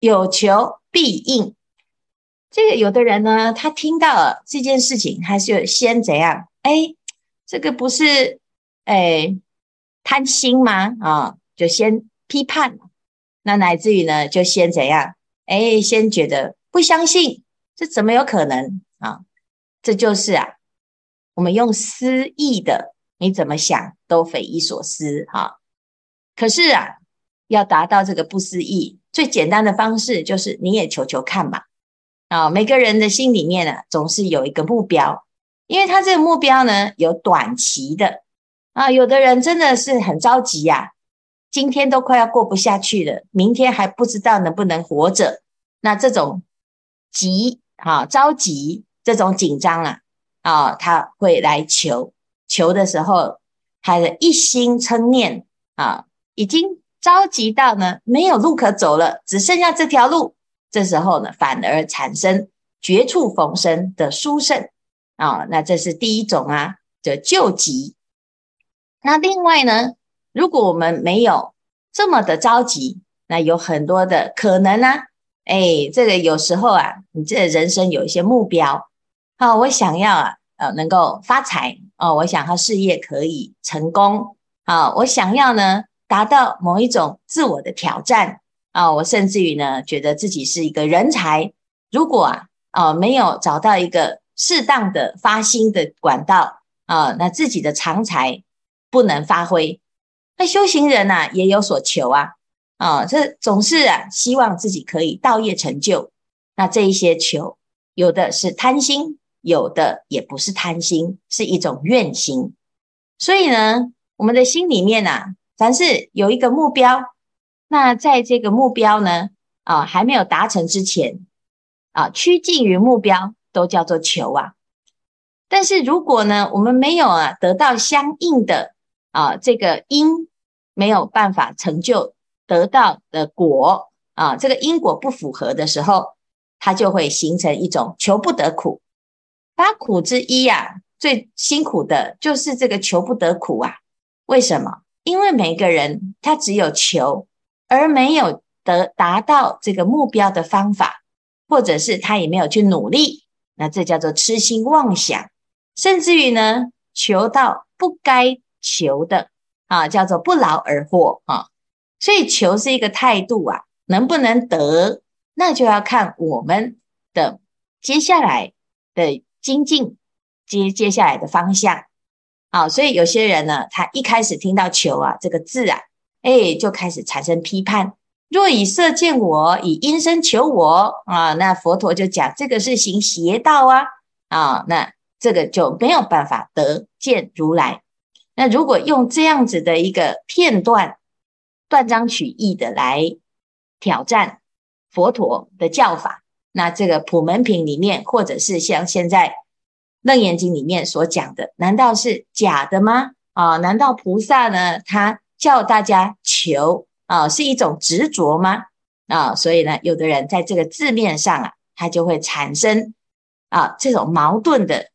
有求必应。这个有的人呢，他听到这件事情，他就先怎样？哎，这个不是哎贪心吗？啊，就先批判，那乃至于呢，就先怎样？哎，先觉得不相信，这怎么有可能啊？这就是啊，我们用思议的，你怎么想都匪夷所思哈。可是啊，要达到这个不思议，最简单的方式就是你也求求看吧。啊，每个人的心里面呢，总是有一个目标，因为他这个目标呢，有短期的啊，有的人真的是很着急呀，今天都快要过不下去了，明天还不知道能不能活着，那这种急啊，着急，这种紧张啊，啊，他会来求，求的时候，他的一心称念啊，已经着急到呢，没有路可走了，只剩下这条路。这时候呢，反而产生绝处逢生的殊胜啊！那这是第一种啊，的救急。那另外呢，如果我们没有这么的着急，那有很多的可能啊。哎，这个有时候啊，你这人生有一些目标，好，我想要啊，呃，能够发财哦，我想要事业可以成功啊，我想要呢，达到某一种自我的挑战。啊，我甚至于呢，觉得自己是一个人才。如果啊，啊，没有找到一个适当的发心的管道啊，那自己的长才不能发挥。那修行人呐、啊，也有所求啊，啊，这总是啊，希望自己可以道业成就。那这一些求，有的是贪心，有的也不是贪心，是一种愿心。所以呢，我们的心里面啊，凡是有一个目标。那在这个目标呢，啊，还没有达成之前，啊，趋近于目标都叫做求啊。但是如果呢，我们没有啊得到相应的啊这个因，没有办法成就得到的果啊，这个因果不符合的时候，它就会形成一种求不得苦。八苦之一啊，最辛苦的就是这个求不得苦啊。为什么？因为每个人他只有求。而没有得达到这个目标的方法，或者是他也没有去努力，那这叫做痴心妄想，甚至于呢，求到不该求的啊，叫做不劳而获啊。所以求是一个态度啊，能不能得，那就要看我们的接下来的精进，接接下来的方向啊。所以有些人呢，他一开始听到求啊这个字啊。哎，就开始产生批判。若以色见我，以音声求我啊，那佛陀就讲这个是行邪道啊啊，那这个就没有办法得见如来。那如果用这样子的一个片段，断章取义的来挑战佛陀的教法，那这个普门品里面，或者是像现在楞严经里面所讲的，难道是假的吗？啊，难道菩萨呢？他叫大家求啊，是一种执着吗？啊，所以呢，有的人在这个字面上啊，他就会产生啊这种矛盾的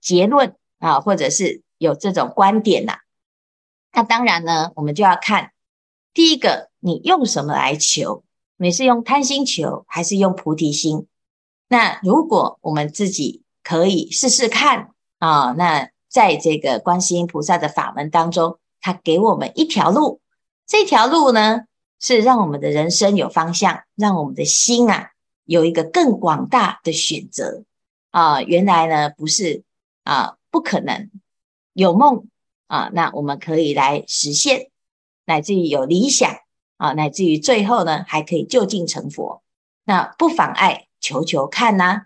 结论啊，或者是有这种观点呐、啊。那当然呢，我们就要看第一个，你用什么来求？你是用贪心求，还是用菩提心？那如果我们自己可以试试看啊，那在这个观世音菩萨的法门当中。他给我们一条路，这条路呢，是让我们的人生有方向，让我们的心啊有一个更广大的选择啊。原来呢不是啊，不可能有梦啊，那我们可以来实现，乃至于有理想啊，乃至于最后呢还可以就近成佛，那不妨碍求求看呐。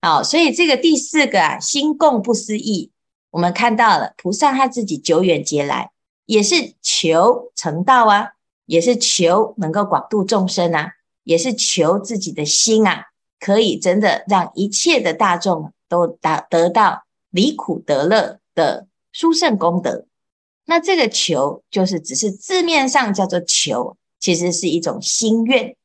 啊，所以这个第四个啊，心共不思议，我们看到了菩萨他自己久远劫来。也是求成道啊，也是求能够广度众生啊，也是求自己的心啊，可以真的让一切的大众都达得到离苦得乐的殊胜功德。那这个求就是只是字面上叫做求，其实是一种心愿。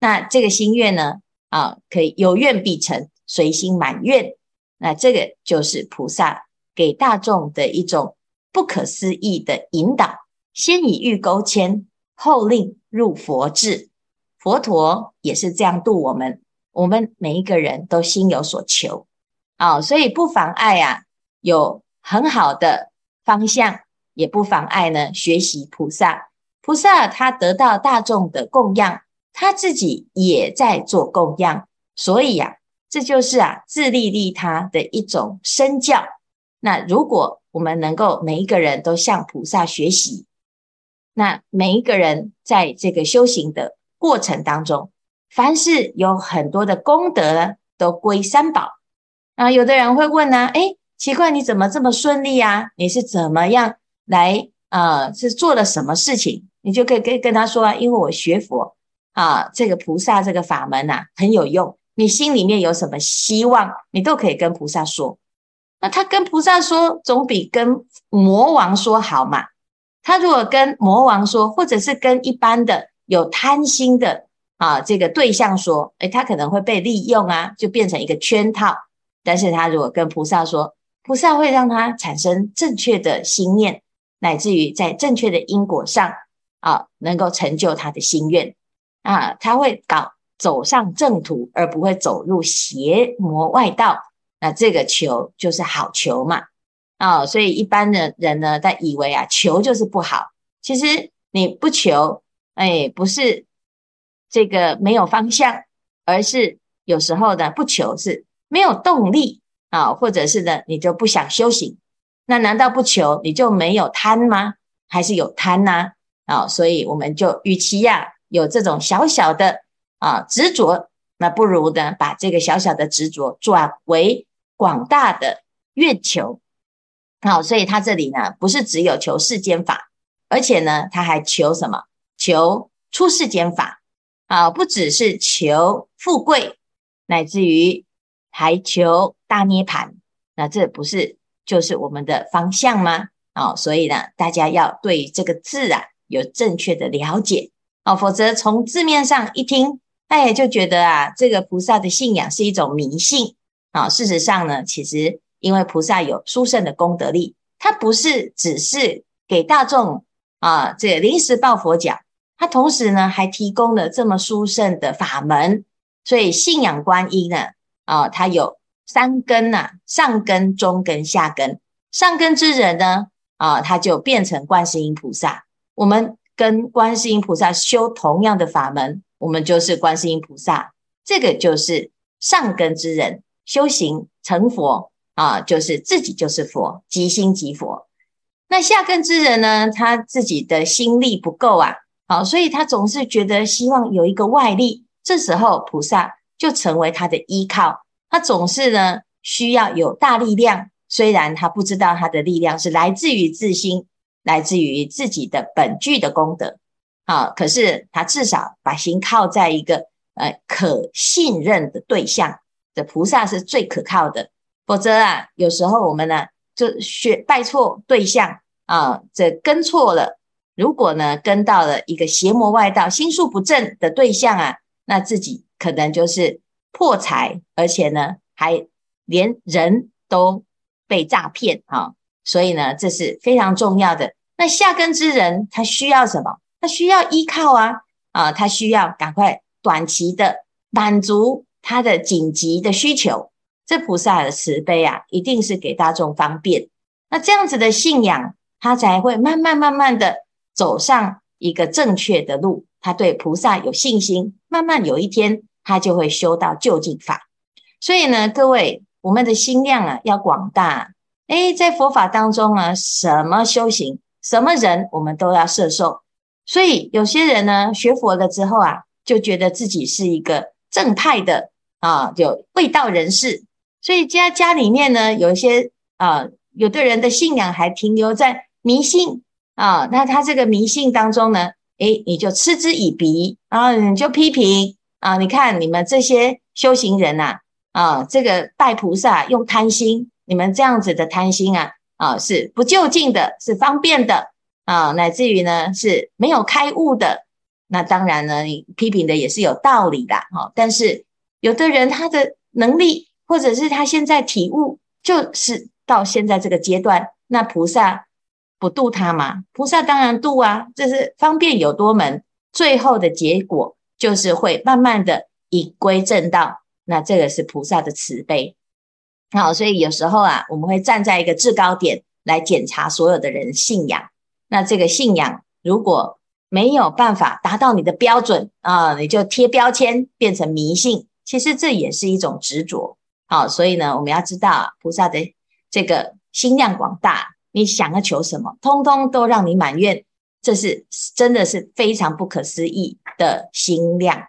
那这个心愿呢，啊，可以有愿必成，随心满愿。那这个就是菩萨给大众的一种。不可思议的引导，先以欲钩牵，后令入佛智。佛陀也是这样度我们，我们每一个人都心有所求啊，所以不妨碍啊，有很好的方向，也不妨碍呢学习菩萨。菩萨他得到大众的供养，他自己也在做供养，所以呀、啊，这就是啊自利利他的一种身教。那如果我们能够每一个人都向菩萨学习，那每一个人在这个修行的过程当中，凡是有很多的功德呢，都归三宝。啊，有的人会问呢、啊，诶，奇怪，你怎么这么顺利啊？你是怎么样来呃，是做了什么事情？你就可以跟跟他说啊，因为我学佛啊，这个菩萨这个法门呐、啊、很有用。你心里面有什么希望，你都可以跟菩萨说。那他跟菩萨说，总比跟魔王说好嘛。他如果跟魔王说，或者是跟一般的有贪心的啊这个对象说，诶，他可能会被利用啊，就变成一个圈套。但是他如果跟菩萨说，菩萨会让他产生正确的心念，乃至于在正确的因果上。啊，能够成就他的心愿啊，他会搞走上正途，而不会走入邪魔外道。那这个求就是好求嘛啊，所以一般的人呢，他以为啊，求就是不好。其实你不求，哎，不是这个没有方向，而是有时候呢，不求是没有动力啊，或者是呢，你就不想修行。那难道不求你就没有贪吗？还是有贪呐？啊，所以我们就与其呀、有这种小小的啊执着，那不如呢把这个小小的执着转为广大的愿求。好、啊，所以他这里呢不是只有求世间法，而且呢他还求什么？求出世间法啊，不只是求富贵，乃至于还求大涅槃。那这不是就是我们的方向吗？哦，所以呢大家要对这个字啊。有正确的了解哦，否则从字面上一听，哎，就觉得啊，这个菩萨的信仰是一种迷信啊。事实上呢，其实因为菩萨有殊胜的功德力，他不是只是给大众啊这临时抱佛脚，他同时呢还提供了这么殊胜的法门，所以信仰观音呢啊，他有三根呐、啊，上根、中根、下根。上根之人呢啊，他就变成观世音菩萨。我们跟观世音菩萨修同样的法门，我们就是观世音菩萨。这个就是上根之人修行成佛啊，就是自己就是佛，即心即佛。那下根之人呢，他自己的心力不够啊，好，所以他总是觉得希望有一个外力。这时候菩萨就成为他的依靠。他总是呢需要有大力量，虽然他不知道他的力量是来自于自心。来自于自己的本具的功德，啊，可是他至少把心靠在一个呃可信任的对象，这菩萨是最可靠的。否则啊，有时候我们呢就学拜错对象啊，这跟错了。如果呢跟到了一个邪魔外道、心术不正的对象啊，那自己可能就是破财，而且呢还连人都被诈骗啊。所以呢，这是非常重要的。那下根之人，他需要什么？他需要依靠啊啊，他需要赶快短期的满足他的紧急的需求。这菩萨的慈悲啊，一定是给大众方便。那这样子的信仰，他才会慢慢慢慢的走上一个正确的路。他对菩萨有信心，慢慢有一天，他就会修到究竟法。所以呢，各位，我们的心量啊，要广大。诶，在佛法当中啊，什么修行，什么人，我们都要摄受。所以有些人呢，学佛了之后啊，就觉得自己是一个正派的啊，有味道人士。所以家家里面呢，有一些啊，有的人的信仰还停留在迷信啊。那他这个迷信当中呢，诶，你就嗤之以鼻啊，你就批评啊。你看你们这些修行人呐，啊，这个拜菩萨用贪心。你们这样子的贪心啊，啊，是不究竟的，是方便的啊，乃至于呢是没有开悟的。那当然呢，你批评的也是有道理的哈。但是有的人他的能力，或者是他现在体悟，就是到现在这个阶段，那菩萨不度他吗？菩萨当然度啊，这是方便有多门，最后的结果就是会慢慢的以归正道。那这个是菩萨的慈悲。好，所以有时候啊，我们会站在一个制高点来检查所有的人信仰。那这个信仰如果没有办法达到你的标准啊，你就贴标签变成迷信。其实这也是一种执着。好，所以呢，我们要知道菩萨的这个心量广大，你想要求什么，通通都让你满愿，这是真的是非常不可思议的心量。